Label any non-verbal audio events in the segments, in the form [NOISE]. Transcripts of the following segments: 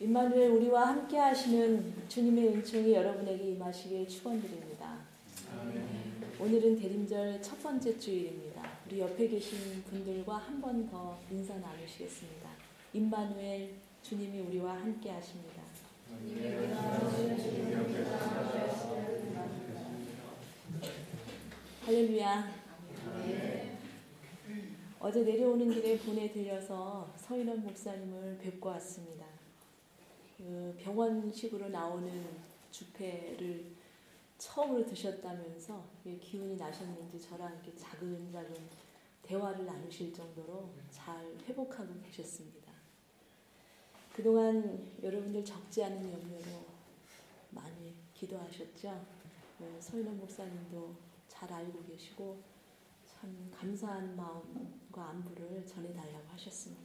임마누엘 우리와 함께 하시는 주님의 은총이 여러분에게 임하시길 축원드립니다. 오늘은 대림절 첫 번째 주일입니다. 우리 옆에 계신 분들과 한 번 더 인사 나누시겠습니다. 임마누엘 주님이 우리와 함께 하십니다. 할렐루야. 어제 내려오는 길에 본에 들려서 서인원 목사님을 뵙고 왔습니다. 그 병원식으로 나오는 주패를 처음으로 드셨다면서 기운이 나셨는지 저랑 이렇게 자근자근 대화를 나누실 정도로 잘 회복하고 계셨습니다. 그동안 여러분들 적지 않은 염려로 많이 기도하셨죠? 네, 서인원 목사님도 잘 알고 계시고 참 감사한 마음과 안부를 전해달라고 하셨습니다.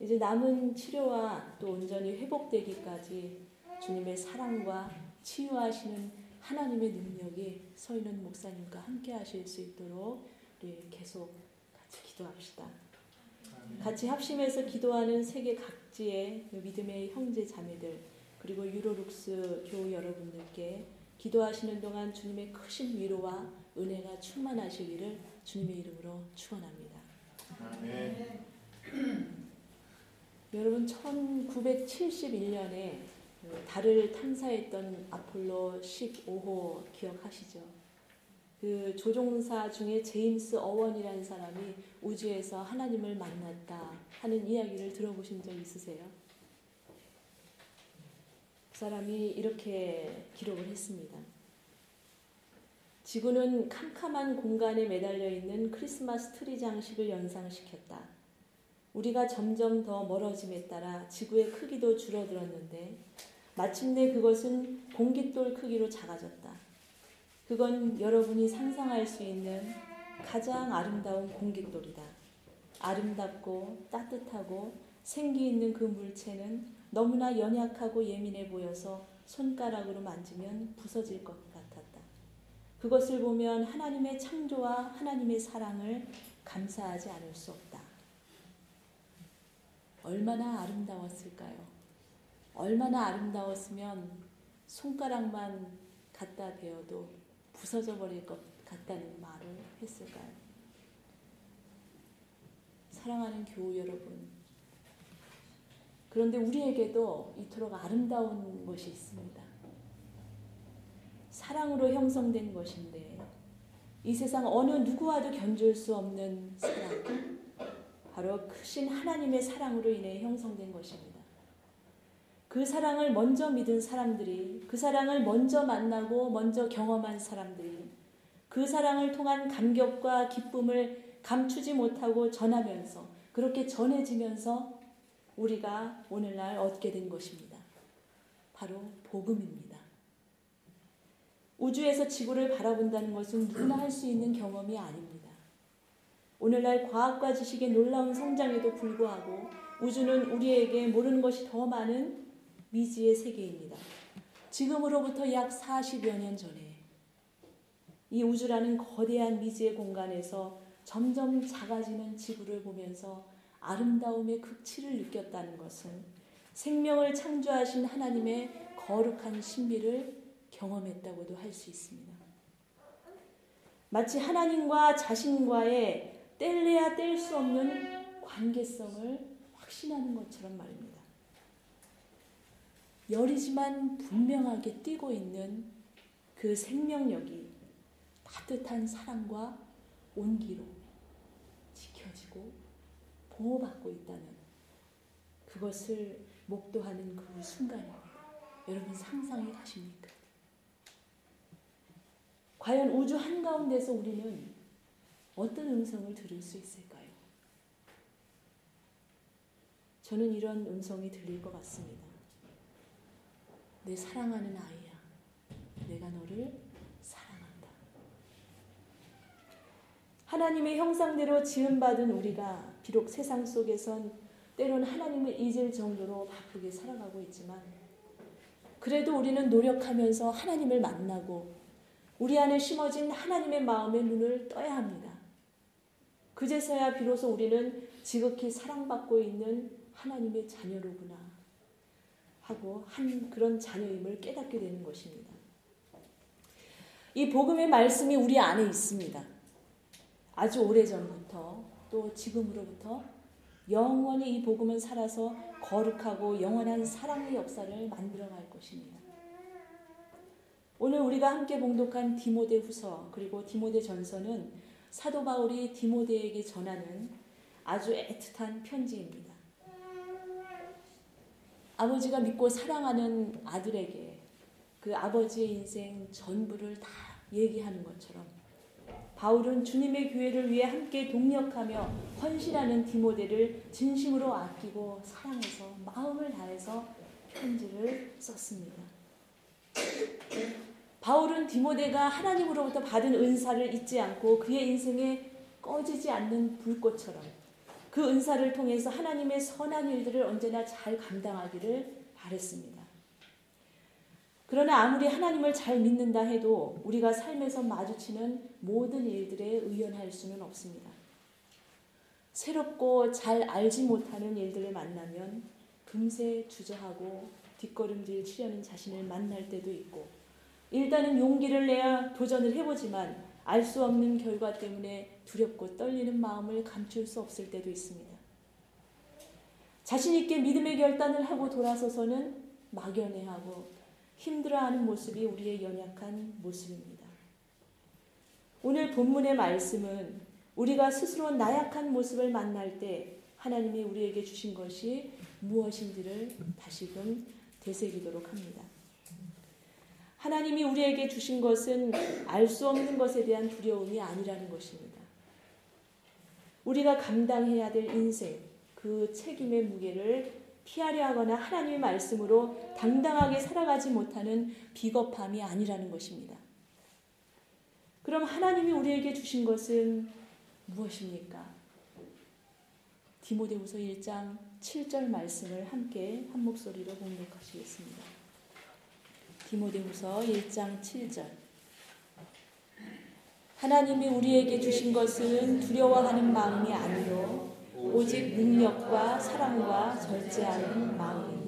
이제 남은 치료와 또 온전히 회복되기까지 주님의 사랑과 치유하시는 하나님의 능력이 서 있는 목사님과 함께 하실 수 있도록 우리 계속 같이 기도합시다. 같이 합심해서 기도하는 세계 각지의 믿음의 형제 자매들 그리고 유로룩스 교우 여러분들께 기도하시는 동안 주님의 크신 위로와 은혜가 충만하시기를 주님의 이름으로 축원합니다. 아멘. 여러분 1971년에 달을 탐사했던 아폴로 15호 기억하시죠? 그 조종사 중에 제임스 어원이라는 사람이 우주에서 하나님을 만났다 하는 이야기를 들어보신 적 있으세요? 그 사람이 이렇게 기록을 했습니다. 지구는 캄캄한 공간에 매달려 있는 크리스마스 트리 장식을 연상시켰다. 우리가 점점 더 멀어짐에 따라 지구의 크기도 줄어들었는데 마침내 그것은 공깃돌 크기로 작아졌다. 그건 여러분이 상상할 수 있는 가장 아름다운 공깃돌이다. 아름답고 따뜻하고 생기 있는 그 물체는 너무나 연약하고 예민해 보여서 손가락으로 만지면 부서질 것 그것을 보면 하나님의 창조와 하나님의 사랑을 감사하지 않을 수 없다. 얼마나 아름다웠을까요? 얼마나 아름다웠으면 손가락만 갖다 대어도 부서져 버릴 것 같다는 말을 했을까요? 사랑하는 교우 여러분. 그런데 우리에게도 이토록 아름다운 것이 있습니다. 사랑으로 형성된 것인데 이 세상 어느 누구와도 견줄 수 없는 사랑 바로 크신 하나님의 사랑으로 인해 형성된 것입니다. 그 사랑을 먼저 믿은 사람들이 그 사랑을 먼저 만나고 먼저 경험한 사람들이 그 사랑을 통한 감격과 기쁨을 감추지 못하고 전하면서 그렇게 전해지면서 우리가 오늘날 얻게 된 것입니다. 바로 복음입니다. 우주에서 지구를 바라본다는 것은 누구나 할 수 있는 경험이 아닙니다. 오늘날 과학과 지식의 놀라운 성장에도 불구하고 우주는 우리에게 모르는 것이 더 많은 미지의 세계입니다. 지금으로부터 약 40여 년 전에 이 우주라는 거대한 미지의 공간에서 점점 작아지는 지구를 보면서 아름다움의 극치를 느꼈다는 것은 생명을 창조하신 하나님의 거룩한 신비를 경험했다고도 할 수 있습니다. 마치 하나님과 자신과의 뗄래야 뗄 수 없는 관계성을 확신하는 것처럼 말입니다. 열이지만 분명하게 뛰고 있는 그 생명력이 따뜻한 사랑과 온기로 지켜지고 보호받고 있다는 그것을 목도하는 그 순간입니다. 여러분 상상이 가십니까? 과연 우주 한가운데서 우리는 어떤 음성을 들을 수 있을까요? 저는 이런 음성이 들릴 것 같습니다. 내 사랑하는 아이야. 내가 너를 사랑한다. 하나님의 형상대로 지음받은 우리가 비록 세상 속에선 때론 하나님을 잊을 정도로 바쁘게 살아가고 있지만 그래도 우리는 노력하면서 하나님을 만나고 우리 안에 심어진 하나님의 마음의 눈을 떠야 합니다. 그제서야 비로소 우리는 지극히 사랑받고 있는 하나님의 자녀로구나 하고 한 그런 자녀임을 깨닫게 되는 것입니다. 이 복음의 말씀이 우리 안에 있습니다. 아주 오래전부터 또 지금으로부터 영원히 이 복음은 살아서 거룩하고 영원한 사랑의 역사를 만들어 갈 것입니다. 오늘 우리가 함께 봉독한 디모데 후서 그리고 디모데 전서는 사도 바울이 디모데에게 전하는 아주 애틋한 편지입니다. 아버지가 믿고 사랑하는 아들에게 그 아버지의 인생 전부를 다 얘기하는 것처럼 바울은 주님의 교회를 위해 함께 동력하며 헌신하는 디모데를 진심으로 아끼고 사랑해서 마음을 다해서 편지를 썼습니다. 바울은 디모데가 하나님으로부터 받은 은사를 잊지 않고 그의 인생에 꺼지지 않는 불꽃처럼 그 은사를 통해서 하나님의 선한 일들을 언제나 잘 감당하기를 바랬습니다. 그러나 아무리 하나님을 잘 믿는다 해도 우리가 삶에서 마주치는 모든 일들에 의연할 수는 없습니다. 새롭고 잘 알지 못하는 일들을 만나면 금세 주저하고 뒷걸음질 치려는 자신을 만날 때도 있고 일단은 용기를 내야 도전을 해보지만 알 수 없는 결과 때문에 두렵고 떨리는 마음을 감출 수 없을 때도 있습니다. 자신 있게 믿음의 결단을 하고 돌아서서는 막연해하고 힘들어하는 모습이 우리의 연약한 모습입니다. 오늘 본문의 말씀은 우리가 스스로 나약한 모습을 만날 때 하나님이 우리에게 주신 것이 무엇인지를 다시금 되새기도록 합니다. 하나님이 우리에게 주신 것은 알 수 없는 것에 대한 두려움이 아니라는 것입니다. 우리가 감당해야 될 인생, 그 책임의 무게를 피하려 하거나 하나님의 말씀으로 당당하게 살아가지 못하는 비겁함이 아니라는 것입니다. 그럼 하나님이 우리에게 주신 것은 무엇입니까? 디모데후서 1장 7절 말씀을 함께 한 목소리로 공독하시겠습니다. 디모데후서 1장 7절 하나님이 우리에게 주신 것은 두려워하는 마음이 아니요 오직 능력과 사랑과 절제하는 마음이니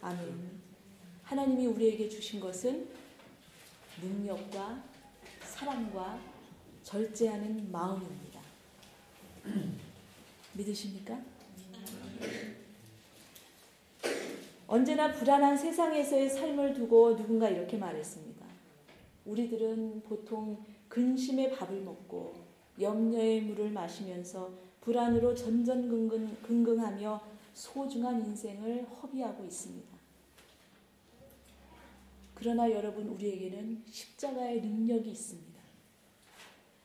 아멘. 하나님이 우리에게 주신 것은 능력과 사랑과 절제하는 마음입니다. [CLEARS THROAT] 믿으십니까? 언제나 불안한 세상에서의 삶을 두고 누군가 이렇게 말했습니다. 우리들은 보통 근심의 밥을 먹고 염려의 물을 마시면서 불안으로 전전긍긍하며 소중한 인생을 허비하고 있습니다. 그러나 여러분, 우리에게는 십자가의 능력이 있습니다.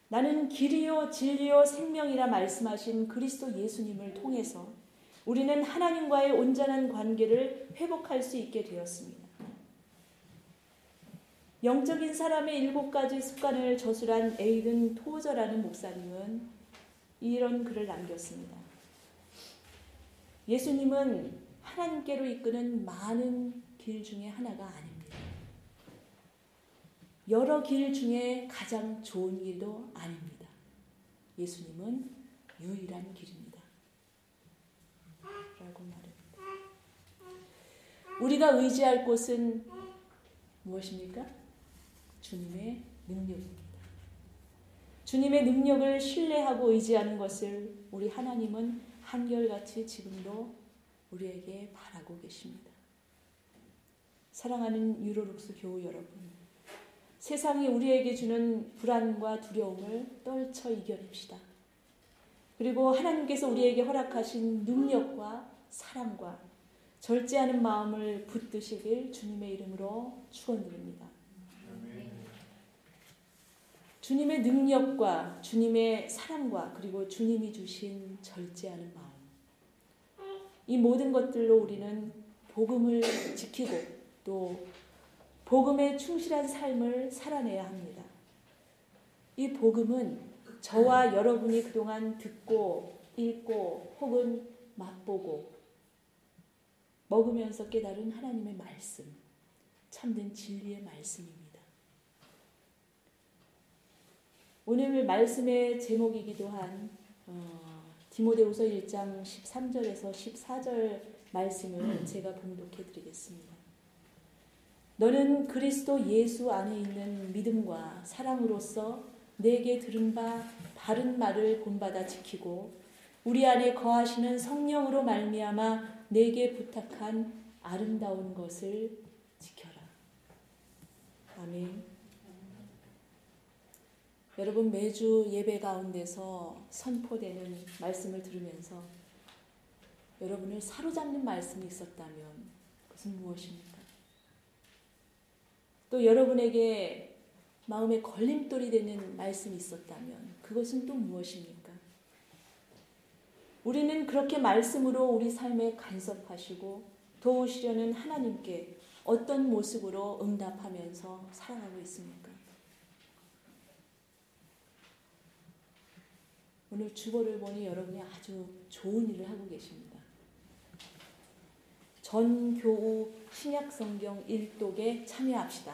나는 길이요, 진리요, 생명이라 말씀하신 그리스도 예수님을 통해서 우리는 하나님과의 온전한 관계를 회복할 수 있게 되었습니다. 영적인 사람의 일곱 가지 습관을 저술한 에이든 토저라는 목사님은 이런 글을 남겼습니다. 예수님은 하나님께로 이끄는 많은 길 중에 하나가 아닙니다. 여러 길 중에 가장 좋은 길도 아닙니다. 예수님은 유일한 길입니다. 라고 말합니다. 우리가 의지할 곳은 무엇입니까? 주님의 능력입니다. 주님의 능력을 신뢰하고 의지하는 것을 우리 하나님은 한결같이 지금도 우리에게 바라고 계십니다. 사랑하는 유로룩스 교우 여러분, 세상이 우리에게 주는 불안과 두려움을 떨쳐 이겨냅시다. 그리고 하나님께서 우리에게 허락하신 능력과 사랑과 절제하는 마음을 붙드시길 주님의 이름으로 축원드립니다. 주님의 능력과 주님의 사랑과 그리고 주님이 주신 절제하는 마음. 이 모든 것들로 우리는 복음을 지키고 또 복음에 충실한 삶을 살아내야 합니다. 이 복음은 저와 여러분이 그동안 듣고 읽고 혹은 맛보고 먹으면서 깨달은 하나님의 말씀, 참된 진리의 말씀입니다. 오늘 말씀의 제목이기도 한 어, 디모데후서 1장 13절에서 14절 말씀을 제가 봉독해 드리겠습니다. 너는 그리스도 예수 안에 있는 믿음과 사랑으로서 내게 들은 바 바른 말을 본받아 지키고 우리 안에 거하시는 성령으로 말미암아 내게 부탁한 아름다운 것을 지켜라. 아멘. 여러분 매주 예배 가운데서 선포되는 말씀을 들으면서 여러분을 사로잡는 말씀이 있었다면 그것은 무엇입니까? 또 여러분에게 마음에 걸림돌이 되는 말씀이 있었다면 그것은 또 무엇입니까? 우리는 그렇게 말씀으로 우리 삶에 간섭하시고 도우시려는 하나님께 어떤 모습으로 응답하면서 살아가고 있습니까? 오늘 주보를 보니 여러분이 아주 좋은 일을 하고 계십니다. 전교우 신약성경 1독에 참여합시다.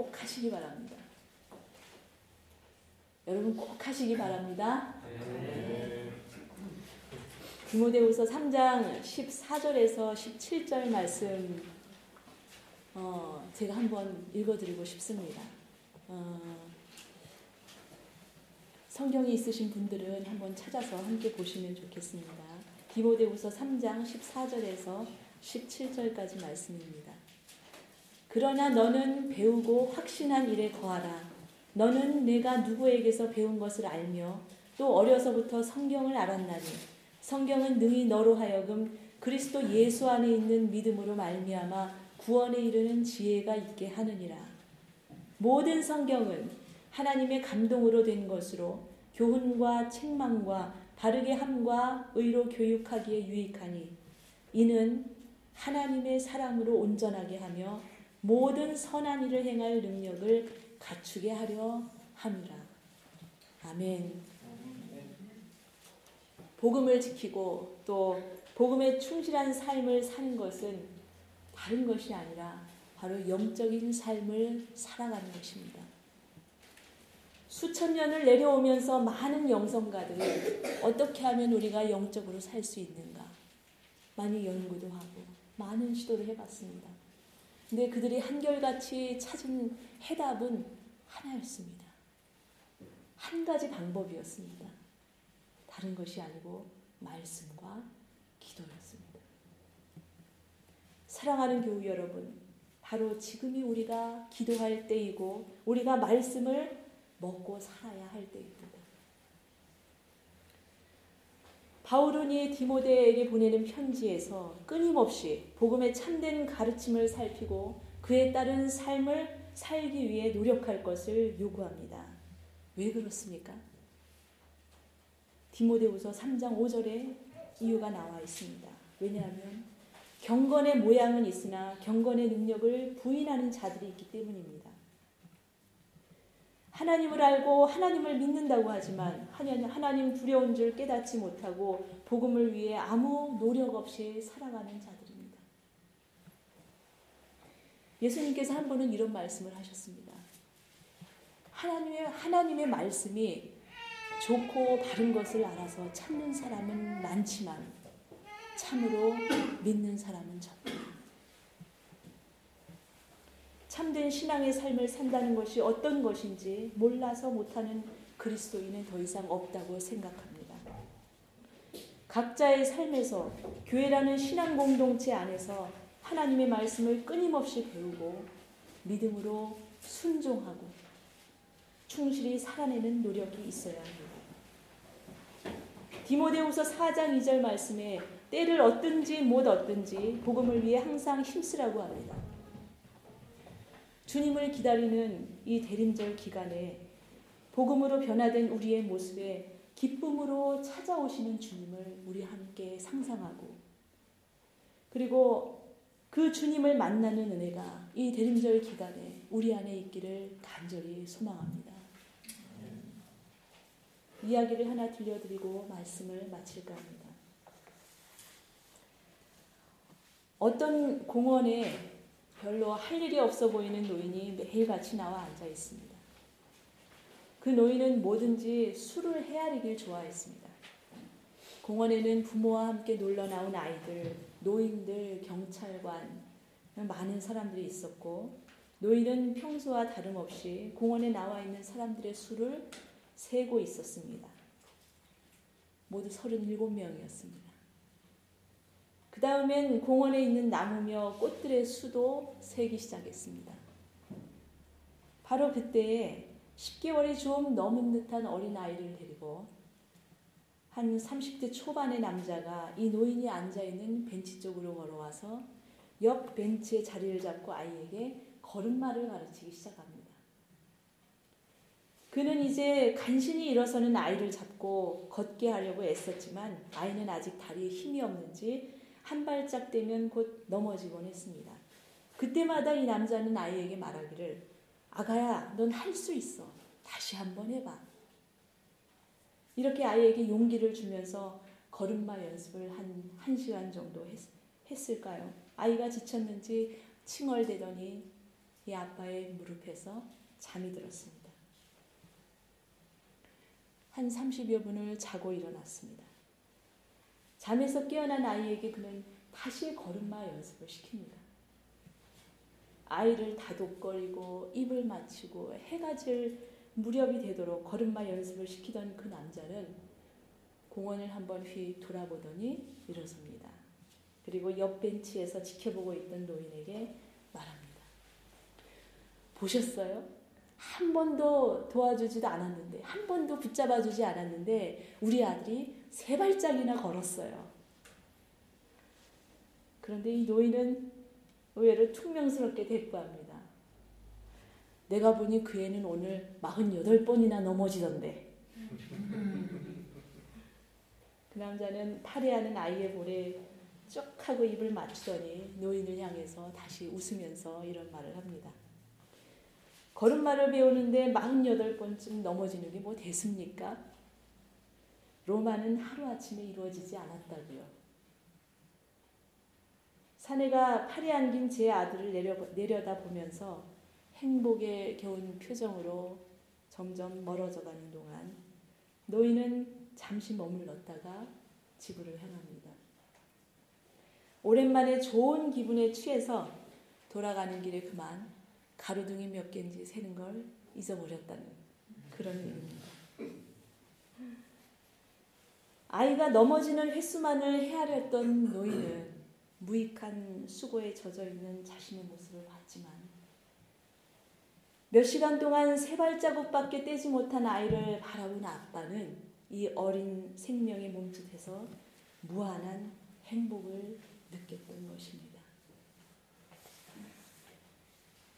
꼭 하시기 바랍니다. 여러분 꼭 하시기 바랍니다. 디모데후서 3장 14절에서 17절 말씀 어, 제가 한번 읽어드리고 싶습니다. 어, 성경이 있으신 분들은 한번 찾아서 함께 보시면 좋겠습니다. 디모데후서 3장 14절에서 17절까지 말씀입니다. 그러나 너는 배우고 확신한 일에 거하라. 너는 내가 누구에게서 배운 것을 알며 또 어려서부터 성경을 알았나니 성경은 능히 너로 하여금 그리스도 예수 안에 있는 믿음으로 말미암아 구원에 이르는 지혜가 있게 하느니라. 모든 성경은 하나님의 감동으로 된 것으로 교훈과 책망과 바르게 함과 의로 교육하기에 유익하니 이는 하나님의 사랑으로 온전하게 하며 모든 선한 일을 행할 능력을 갖추게 하려 함이라. 아멘. 복음을 지키고 또 복음에 충실한 삶을 사는 것은 다른 것이 아니라 바로 영적인 삶을 살아가는 것입니다. 수천 년을 내려오면서 많은 영성가들이 어떻게 하면 우리가 영적으로 살 수 있는가 많이 연구도 하고 많은 시도를 해봤습니다. 근데 그들이 한결같이 찾은 해답은 하나였습니다. 한 가지 방법이었습니다. 다른 것이 아니고 말씀과 기도였습니다. 사랑하는 교우 여러분, 바로 지금이 우리가 기도할 때이고 우리가 말씀을 먹고 살아야 할 때입니다. 바울은 이 디모데에게 보내는 편지에서 끊임없이 복음의 참된 가르침을 살피고 그에 따른 삶을 살기 위해 노력할 것을 요구합니다. 왜 그렇습니까? 디모데후서 3장 5절에 이유가 나와 있습니다. 왜냐하면 경건의 모양은 있으나 경건의 능력을 부인하는 자들이 있기 때문입니다. 하나님을 알고 하나님을 믿는다고 하지만 하나님 두려운 줄 깨닫지 못하고 복음을 위해 아무 노력 없이 살아가는 자들입니다. 예수님께서 한 번은 이런 말씀을 하셨습니다. 하나님의 하나님의 말씀이 좋고 바른 것을 알아서 참는 사람은 많지만 참으로 믿는 사람은 적다. 참된 신앙의 삶을 산다는 것이 어떤 것인지 몰라서 못하는 그리스도인은 더 이상 없다고 생각합니다. 각자의 삶에서 교회라는 신앙 공동체 안에서 하나님의 말씀을 끊임없이 배우고 믿음으로 순종하고 충실히 살아내는 노력이 있어야 합니다. 디모데후서 4장 2절 말씀에 때를 얻든지 못 얻든지 복음을 위해 항상 힘쓰라고 합니다. 주님을 기다리는 이 대림절 기간에 복음으로 변화된 우리의 모습에 기쁨으로 찾아오시는 주님을 우리 함께 상상하고 그리고 그 주님을 만나는 은혜가 이 대림절 기간에 우리 안에 있기를 간절히 소망합니다. 이야기를 하나 들려드리고 말씀을 마칠까 합니다. 어떤 공원에 별로 할 일이 없어 보이는 노인이 매일같이 나와 앉아 있습니다. 그 노인은 뭐든지 술을 헤아리길 좋아했습니다. 공원에는 부모와 함께 놀러 나온 아이들, 노인들, 경찰관, 많은 사람들이 있었고, 노인은 평소와 다름없이 공원에 나와 있는 사람들의 수를 세고 있었습니다. 모두 37명이었습니다. 그 다음엔 공원에 있는 나무며 꽃들의 수도 세기 시작했습니다. 바로 그때에 10개월이 좀 넘은 듯한 어린아이를 데리고 한 30대 초반의 남자가 이 노인이 앉아있는 벤치 쪽으로 걸어와서 옆 벤치에 자리를 잡고 아이에게 걸음마를 가르치기 시작합니다. 그는 이제 간신히 일어서는 아이를 잡고 걷게 하려고 애썼지만 아이는 아직 다리에 힘이 없는지 한 발짝 떼면 곧 넘어지곤 했습니다. 그때마다 이 남자는 아이에게 말하기를 아가야, 넌 할 수 있어. 다시 한번 해봐. 이렇게 아이에게 용기를 주면서 걸음마 연습을 한, 한 시간 정도 했, 했을까요? 아이가 지쳤는지 칭얼대더니 이 아빠의 무릎에서 잠이 들었습니다. 한 30여 분을 자고 일어났습니다. 잠에서 깨어난 아이에게 그는 다시 걸음마 연습을 시킵니다. 아이를 다독거리고 입을 맞추고 해가 질 무렵이 되도록 걸음마 연습을 시키던 그 남자는 공원을 한번 휘 돌아보더니 일어섭니다. 그리고 옆 벤치에서 지켜보고 있던 노인에게 말합니다. 보셨어요? 한 번도 도와주지도 않았는데, 한 번도 붙잡아주지 않았는데, 우리 아들이 세 발짝이나 걸었어요. 그런데 이 노인은 의외로 퉁명스럽게 대꾸합니다. 내가 보니 그 애는 오늘 48번이나 넘어지던데. 그 남자는 파리하는 아이의 볼에 쭉 하고 입을 맞추더니 노인을 향해서 다시 웃으면서 이런 말을 합니다. 걸음마를 배우는데 48번쯤 넘어지는 게 뭐 됐습니까? 로마는 하루아침에 이루어지지 않았다고요. 사내가 팔이 안긴 제 아들을 내려, 내려다 보면서 행복에 겨운 표정으로 점점 멀어져 가는 동안 노인은 잠시 머물렀다가 집으로 향합니다. 오랜만에 좋은 기분에 취해서 돌아가는 길에 그만 가로등이 몇 개인지 세는 걸 잊어버렸다는 그런 얘기입니다. 아이가 넘어지는 횟수만을 헤아렸던 노인은 무익한 수고에 젖어 있는 자신의 모습을 봤지만 몇 시간 동안 세 발자국밖에 떼지 못한 아이를 바라본 아빠는 이 어린 생명의 몸짓에서 무한한 행복을 느꼈던 것입니다.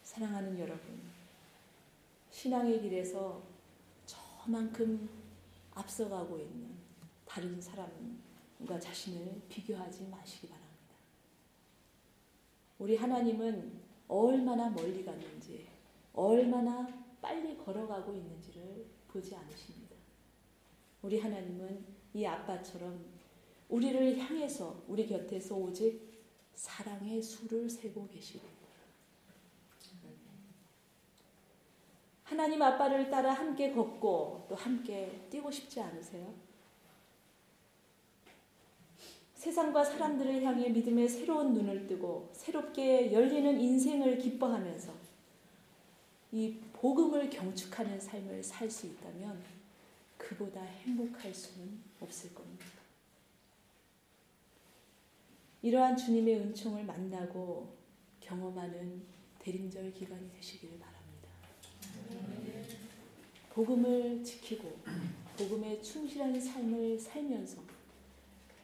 사랑하는 여러분, 신앙의 길에서 저만큼 앞서가고 있는 다른 사람과 자신을 비교하지 마시기 바랍니다. 우리 하나님은 얼마나 멀리 갔는지, 얼마나 빨리 걸어가고 있는지를 보지 않으십니다. 우리 하나님은 이 아빠처럼 우리를 향해서 우리 곁에서 오직 사랑의 수를 세고 계시고 하나님 아빠를 따라 함께 걷고 또 함께 뛰고 싶지 않으세요? 세상과 사람들을 향해 믿음의 새로운 눈을 뜨고 새롭게 열리는 인생을 기뻐하면서 이 복음을 경축하는 삶을 살 수 있다면 그보다 행복할 수는 없을 겁니다. 이러한 주님의 은총을 만나고 경험하는 대림절 기간이 되시기를 바랍니다. 복음을 지키고 복음에 충실한 삶을 살면서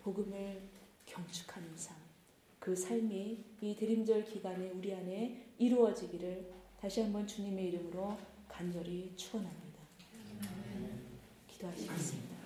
복음을 경축하는 삶, 그 삶이 이 드림절 기간에 우리 안에 이루어지기를 다시 한번 주님의 이름으로 간절히 축원합니다. 기도하시겠습니다.